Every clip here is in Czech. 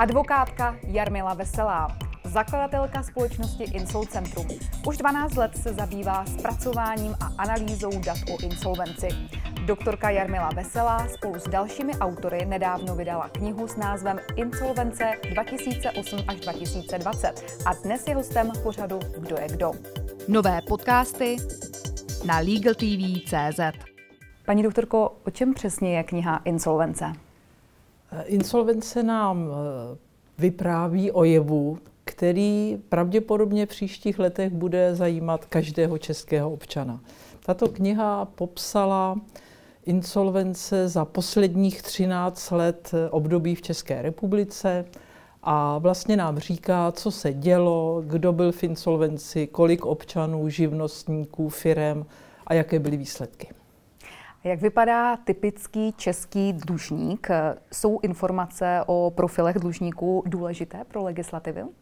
Advokátka Jarmila Veselá, zakladatelka společnosti Insol Centrum. Už 12 let se zabývá zpracováním a analýzou dat o insolvenci. Doktorka Jarmila Veselá spolu s dalšími autory nedávno vydala knihu s názvem Insolvence 2008 až 2020 a dnes je hostem pořadu Kdo je kdo. Nové podcasty na LegalTV.cz Paní doktorko, o čem přesně je kniha Insolvence? Insolvence nám eh, vypráví o jevu, který pravděpodobně v příštích letech bude zajímat každého českého občana. Tato kniha popsala insolvence za posledních 13 let období v České republice a vlastně nám říká, co se dělo, kdo byl v insolvenci, kolik občanů, živnostníků, firem a jaké byly výsledky. Jak vypadá typický český dlužník? Jsou informace o profilech dlužníků důležité pro legislativu?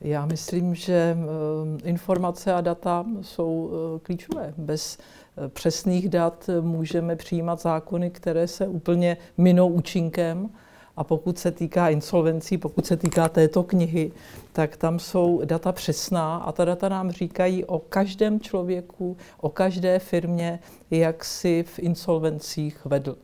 Já myslím, že eh, informace a data jsou eh, klíčové. Bez eh, přesných dat můžeme přijímat zákony, které se úplně minou účinkem. A pokud se týká insolvencí, pokud se týká této knihy, tak tam jsou data přesná a ta data nám říkají o každém člověku, o každé firmě, jak si v insolvencích vedl.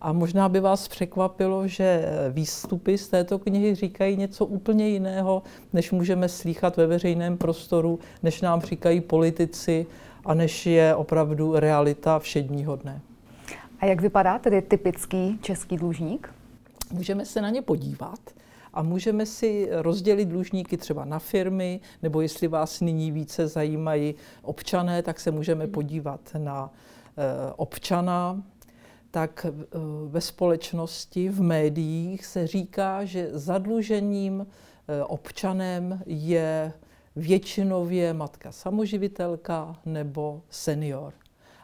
A možná by vás překvapilo, že výstupy z této knihy říkají něco úplně jiného, než můžeme slýchat ve veřejném prostoru, než nám říkají politici a než je opravdu realita všedního dne. A jak vypadá tedy typický český dlužník? Můžeme se na ně podívat a můžeme si rozdělit dlužníky třeba na firmy, nebo jestli vás nyní více zajímají občané, tak se můžeme podívat na eh, občana, tak eh, ve společnosti, v médiích se říká, že zadlužením eh, občanem je většinově matka samoživitelka nebo senior.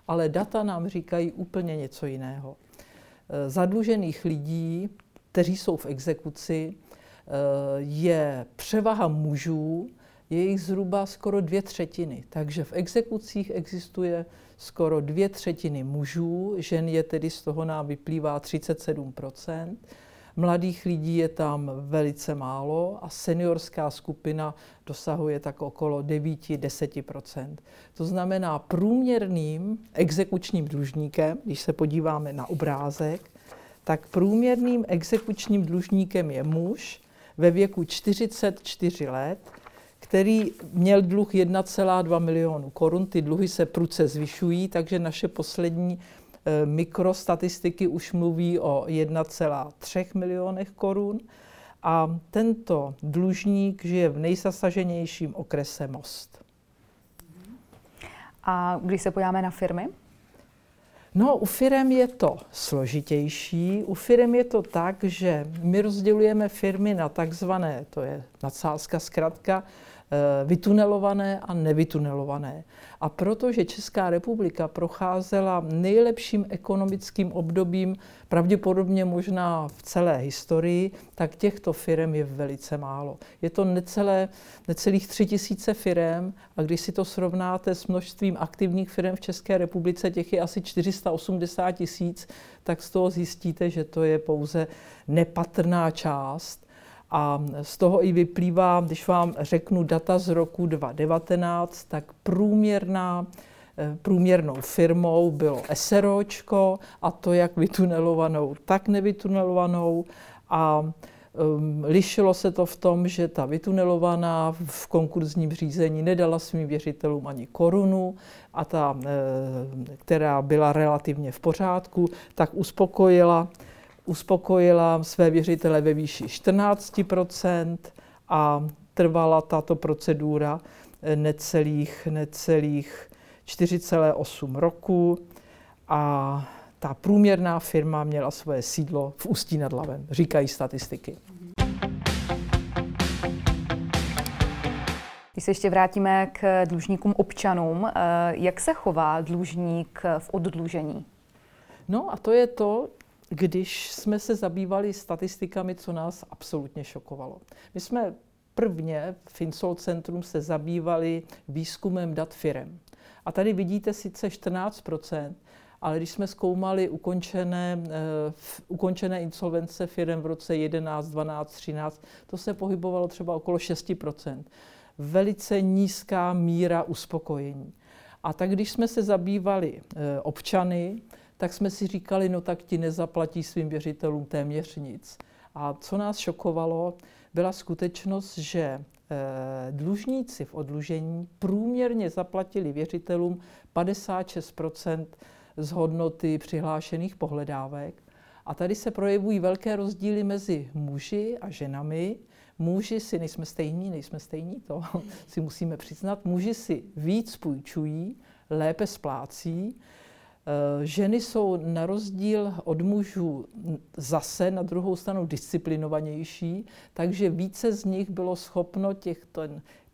Ale data nám říkají úplně něco jiného. Zadlužených lidí kteří jsou v exekuci, eh, je převaha mužů, je jich zhruba skoro dvě třetiny. Takže v exekucích existuje skoro dvě třetiny mužů, žen je tedy z toho nám vyplývá 37% Mladých lidí je tam velice málo a seniorská skupina dosahuje tak okolo 9-10 To znamená průměrným exekučním dlužníkem, když se podíváme na obrázek, tak průměrným exekučním dlužníkem je muž ve věku 44 let, který měl dluh 1,2 milionu korun. Ty dluhy se pruce zvyšují, takže naše poslední eh, mikrostatistiky už mluví o 1,3 milionech korun. A tento dlužník žije v nejzasaženějším okrese Most. A když se podíváme na firmy? No, u firem je to složitější. U firem je to tak, že my rozdělujeme firmy na takzvané, to je nadsázka zkrátka, vytunelované a nevytunelované. A protože Česká republika procházela nejlepším ekonomickým obdobím, pravděpodobně možná v celé historii, tak těchto firm je velice málo. Je to necelé, necelých tři tisíce firm a když si to srovnáte s množstvím aktivních firm v České republice, těch je asi 480 tisíc, tak z toho zjistíte, že to je pouze nepatrná část a z toho i vyplývá, když vám řeknu data z roku 2019, tak průměrná eh, průměrnou firmou bylo SROčko a to jak vytunelovanou, tak nevytunelovanou. A um, lišilo se to v tom, že ta vytunelovaná v konkurzním řízení nedala svým věřitelům ani korunu a ta, e, která byla relativně v pořádku, tak uspokojila uspokojila své věřitele ve výši 14 a trvala tato procedura necelých, necelých 4,8 roku a ta průměrná firma měla svoje sídlo v Ústí nad Labem, říkají statistiky. Když se ještě vrátíme k dlužníkům občanům, eh, jak se chová dlužník v oddlužení? No a to je to, když jsme se zabývali statistikami, co nás absolutně šokovalo. My jsme prvně v Insol Centrum se zabývali výzkumem dat firem. A tady vidíte sice 14% ale když jsme zkoumali ukončené, uh, ukončené insolvence firm v roce 11, 12, 13, to se pohybovalo třeba okolo 6% Velice nízká míra uspokojení. A tak když jsme se zabývali uh, občany, tak jsme si říkali, no tak ti nezaplatí svým věřitelům téměř nic. A co nás šokovalo, byla skutečnost, že eh, dlužníci v odlužení průměrně zaplatili věřitelům 56% z hodnoty přihlášených pohledávek. A tady se projevují velké rozdíly mezi muži a ženami. Muži si nejsme stejní, nejsme stejní, to si musíme přiznat. Muži si víc půjčují, lépe splácí, ženy jsou na rozdíl od mužů zase na druhou stranu disciplinovanější, takže více z nich bylo schopno těchto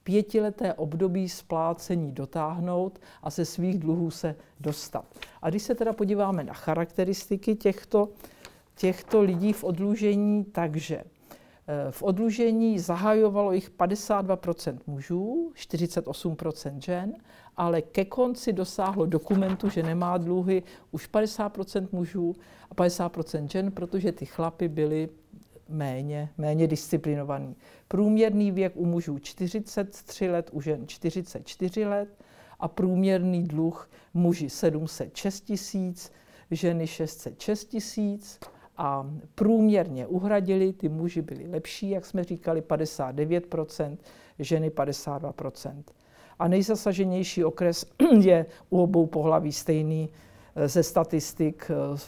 pětileté období splácení dotáhnout a ze svých dluhů se dostat. A když se teda podíváme na charakteristiky těchto, těchto lidí v odlužení, takže eh, v odlužení zahajovalo jich 52% mužů, 48% žen ale ke konci dosáhlo dokumentu, že nemá dluhy už 50% mužů a 50% žen, protože ty chlapy byly méně, méně disciplinovaný. Průměrný věk u mužů 43 let, u žen 44 let a průměrný dluh muži 706 tisíc, ženy 606 tisíc a průměrně uhradili, ty muži byli lepší, jak jsme říkali, 59%, ženy 52% a nejzasaženější okres je u obou pohlaví stejný eh, ze statistik eh,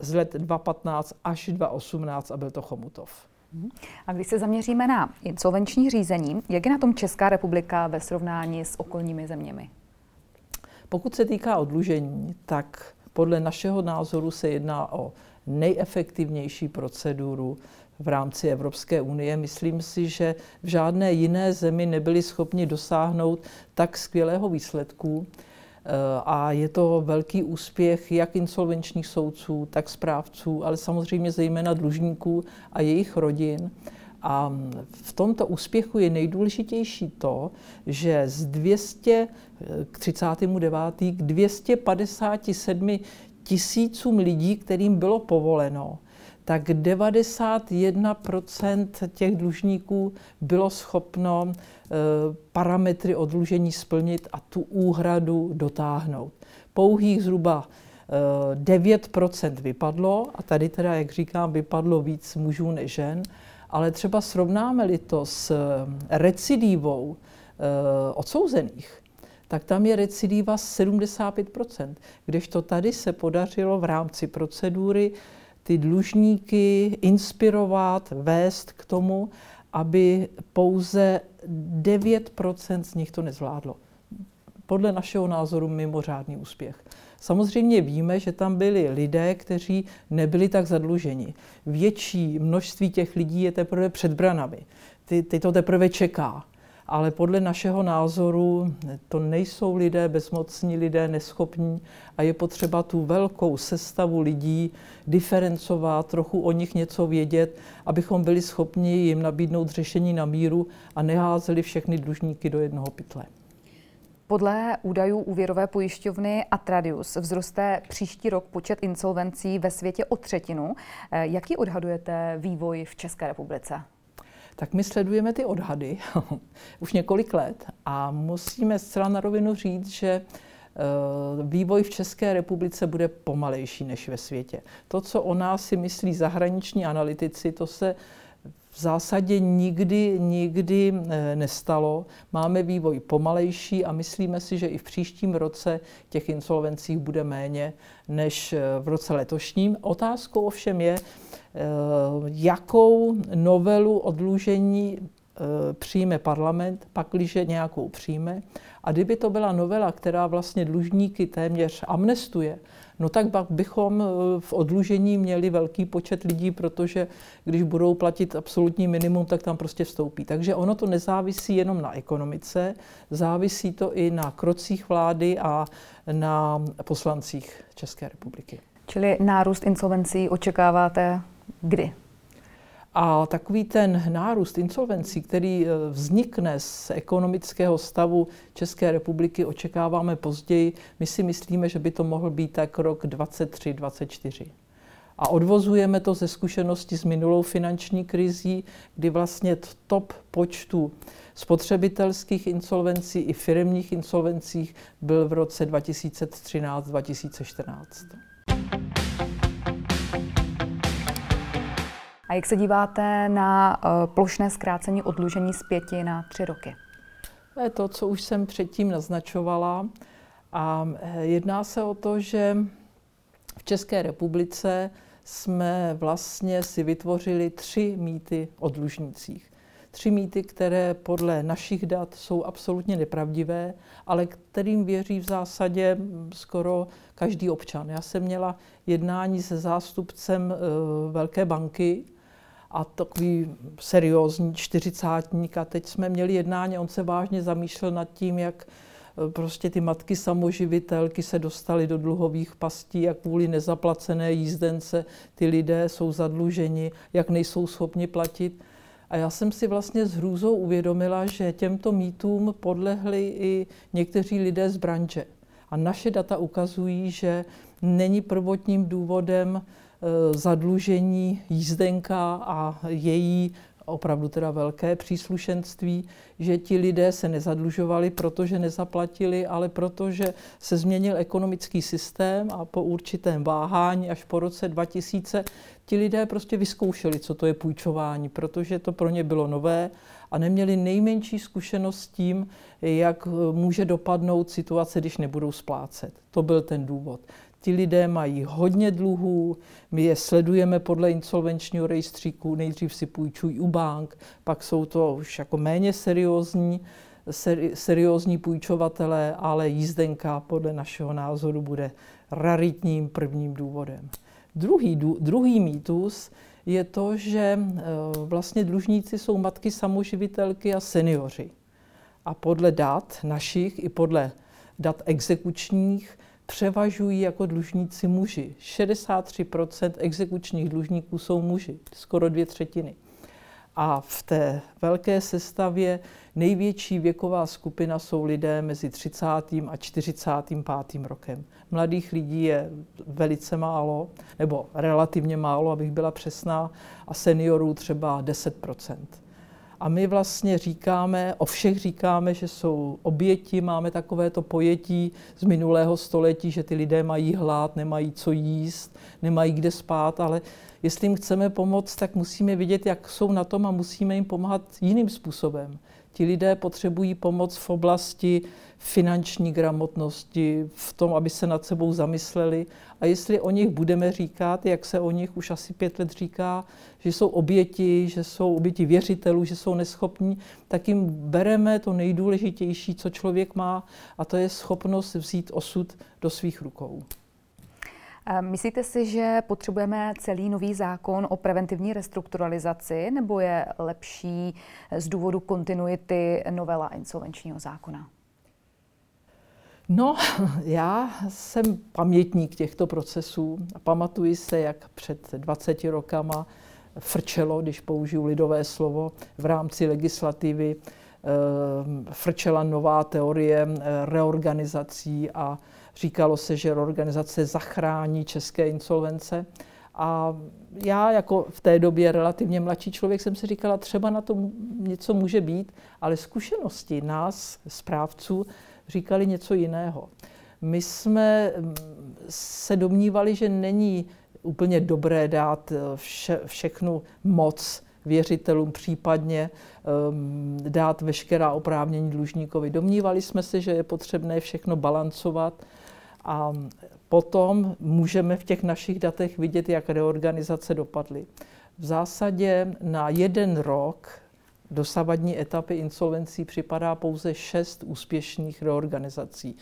z let 2015 až 2018 a byl to Chomutov. Mhm. A když se zaměříme na insolvenční řízení, jak je na tom Česká republika ve srovnání s okolními zeměmi? Pokud se týká odlužení, tak podle našeho názoru se jedná o nejefektivnější proceduru v rámci Evropské unie. Myslím si, že v žádné jiné zemi nebyli schopni dosáhnout tak skvělého výsledku. Eh, a je to velký úspěch jak insolvenčních soudců, tak správců, ale samozřejmě zejména dlužníků a jejich rodin. A v tomto úspěchu je nejdůležitější to, že z 200 eh, k 39. k 257 tisícům lidí, kterým bylo povoleno, tak 91% těch dlužníků bylo schopno eh, parametry odlužení splnit a tu úhradu dotáhnout. Pouhých zhruba 9% eh, vypadlo, a tady teda, jak říkám, vypadlo víc mužů než žen, ale třeba srovnáme-li to s eh, recidívou odsouzených, tak tam je recidiva 75%, kdežto tady se podařilo v rámci procedury ty dlužníky inspirovat, vést k tomu, aby pouze 9% z nich to nezvládlo. Podle našeho názoru mimořádný úspěch. Samozřejmě víme, že tam byli lidé, kteří nebyli tak zadluženi. Větší množství těch lidí je teprve před branami. Ty, ty to teprve čeká ale podle našeho názoru to nejsou lidé bezmocní, lidé neschopní a je potřeba tu velkou sestavu lidí diferencovat, trochu o nich něco vědět, abychom byli schopni jim nabídnout řešení na míru a neházeli všechny dlužníky do jednoho pytle. Podle údajů úvěrové pojišťovny Atradius vzroste příští rok počet insolvencí ve světě o třetinu. Jaký odhadujete vývoj v České republice? Tak my sledujeme ty odhady už několik let a musíme zcela na rovinu říct, že eh, vývoj v České republice bude pomalejší než ve světě. To, co o nás si myslí zahraniční analytici, to se v zásadě nikdy, nikdy eh, nestalo. Máme vývoj pomalejší a myslíme si, že i v příštím roce těch insolvencí bude méně než eh, v roce letošním. Otázkou ovšem je, Eh, jakou novelu odlužení přijme parlament, pakliže nějakou přijme. A kdyby to byla novela, která vlastně dlužníky téměř amnestuje, no tak bychom eh, v odlužení měli velký počet lidí, protože když budou platit absolutní minimum, tak tam prostě vstoupí. Takže ono to nezávisí jenom na ekonomice, závisí to i na krocích vlády a na poslancích České republiky. Čili nárůst insolvencí očekáváte Kdy? A takový ten nárůst insolvencí, který eh, vznikne z ekonomického stavu České republiky, očekáváme později. My si myslíme, že by to mohl být tak rok 23-24. A odvozujeme to ze zkušenosti s minulou finanční krizí, kdy vlastně top počtu spotřebitelských insolvencí i firmních insolvencích byl v roce 2013-2014. A jak se díváte na eh, plošné zkrácení odlužení z pěti na tři roky? To je to, co už jsem předtím naznačovala. A eh, jedná se o to, že v České republice jsme vlastně si vytvořili tři mýty o dlužnících. Tři mýty, které podle našich dat jsou absolutně nepravdivé, ale kterým věří v zásadě skoro každý občan. Já jsem měla jednání se zástupcem e, velké banky a takový seriózní čtyřicátník a teď jsme měli jednání, on se vážně zamýšlel nad tím, jak Eh, prostě ty matky samoživitelky se dostaly do dluhových pastí, jak kvůli nezaplacené jízdence ty lidé jsou zadluženi, jak nejsou schopni platit. A já jsem si vlastně s hrůzou uvědomila, že těmto mýtům podlehli i někteří lidé z branže. A naše data ukazují, že není prvotním důvodem zadlužení jízdenka a její opravdu teda velké příslušenství, že ti lidé se nezadlužovali, protože nezaplatili, ale protože se změnil ekonomický systém a po určitém váhání až po roce 2000 ti lidé prostě vyzkoušeli, co to je půjčování, protože to pro ně bylo nové a neměli nejmenší zkušenost s tím, jak může dopadnout situace, když nebudou splácet. To byl ten důvod. Ti lidé mají hodně dluhů, my je sledujeme podle insolvenčního rejstříku, nejdřív si půjčují u bank, pak jsou to už jako méně seriózní, seri, seriózní půjčovatelé, ale jízdenka podle našeho názoru bude raritním prvním důvodem. Druhý, druhý mýtus je to, že e, vlastně dlužníci jsou matky samoživitelky a seniori. A podle dat našich i podle dat exekučních převažují jako dlužníci muži. 63% exekučních dlužníků jsou muži, skoro dvě třetiny. A v té velké sestavě největší věková skupina jsou lidé mezi 30. a 45. rokem. Mladých lidí je velice málo, nebo relativně málo, abych byla přesná, a seniorů třeba 10 a my vlastně říkáme, o všech říkáme, že jsou oběti, máme takovéto pojetí z minulého století, že ty lidé mají hlad, nemají co jíst, nemají kde spát, ale jestli jim chceme pomoct, tak musíme vidět, jak jsou na tom a musíme jim pomáhat jiným způsobem. Ti lidé potřebují pomoc v oblasti finanční gramotnosti, v tom, aby se nad sebou zamysleli. A jestli o nich budeme říkat, jak se o nich už asi pět let říká, že jsou oběti, že jsou oběti věřitelů, že jsou neschopní, tak jim bereme to nejdůležitější, co člověk má, a to je schopnost vzít osud do svých rukou. Myslíte si, že potřebujeme celý nový zákon o preventivní restrukturalizaci, nebo je lepší z důvodu kontinuity novela insolvenčního zákona? No, já jsem pamětník těchto procesů a pamatuji se, jak před 20 rokama frčelo, když použiju lidové slovo, v rámci legislativy eh, frčela nová teorie eh, reorganizací a říkalo se, že reorganizace zachrání české insolvence. A já jako v té době relativně mladší člověk jsem si říkala, třeba na to něco může být, ale zkušenosti nás, správců, říkali něco jiného. My jsme mm, se domnívali, že není úplně dobré dát eh, vše, všechnu moc věřitelům, případně um, dát veškerá oprávnění dlužníkovi. Domnívali jsme se, že je potřebné všechno balancovat a potom můžeme v těch našich datech vidět, jak reorganizace dopadly. V zásadě na jeden rok dosavadní etapy insolvencí připadá pouze šest úspěšných reorganizací.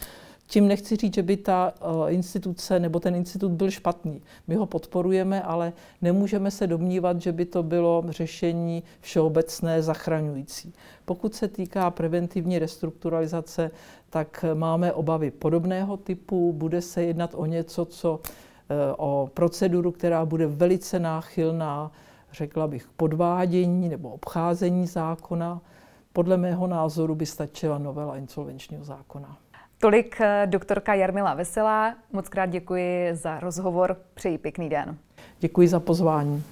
Tím nechci říct, že by ta eh, instituce nebo ten institut byl špatný. My ho podporujeme, ale nemůžeme se domnívat, že by to bylo řešení všeobecné zachraňující. Pokud se týká preventivní restrukturalizace, tak máme obavy podobného typu. Bude se jednat o něco, co eh, o proceduru, která bude velice náchylná řekla bych, podvádění nebo obcházení zákona. Podle mého názoru by stačila novela insolvenčního zákona. Tolik eh, doktorka Jarmila Veselá. Moc krát děkuji za rozhovor. Přeji pěkný den. Děkuji za pozvání.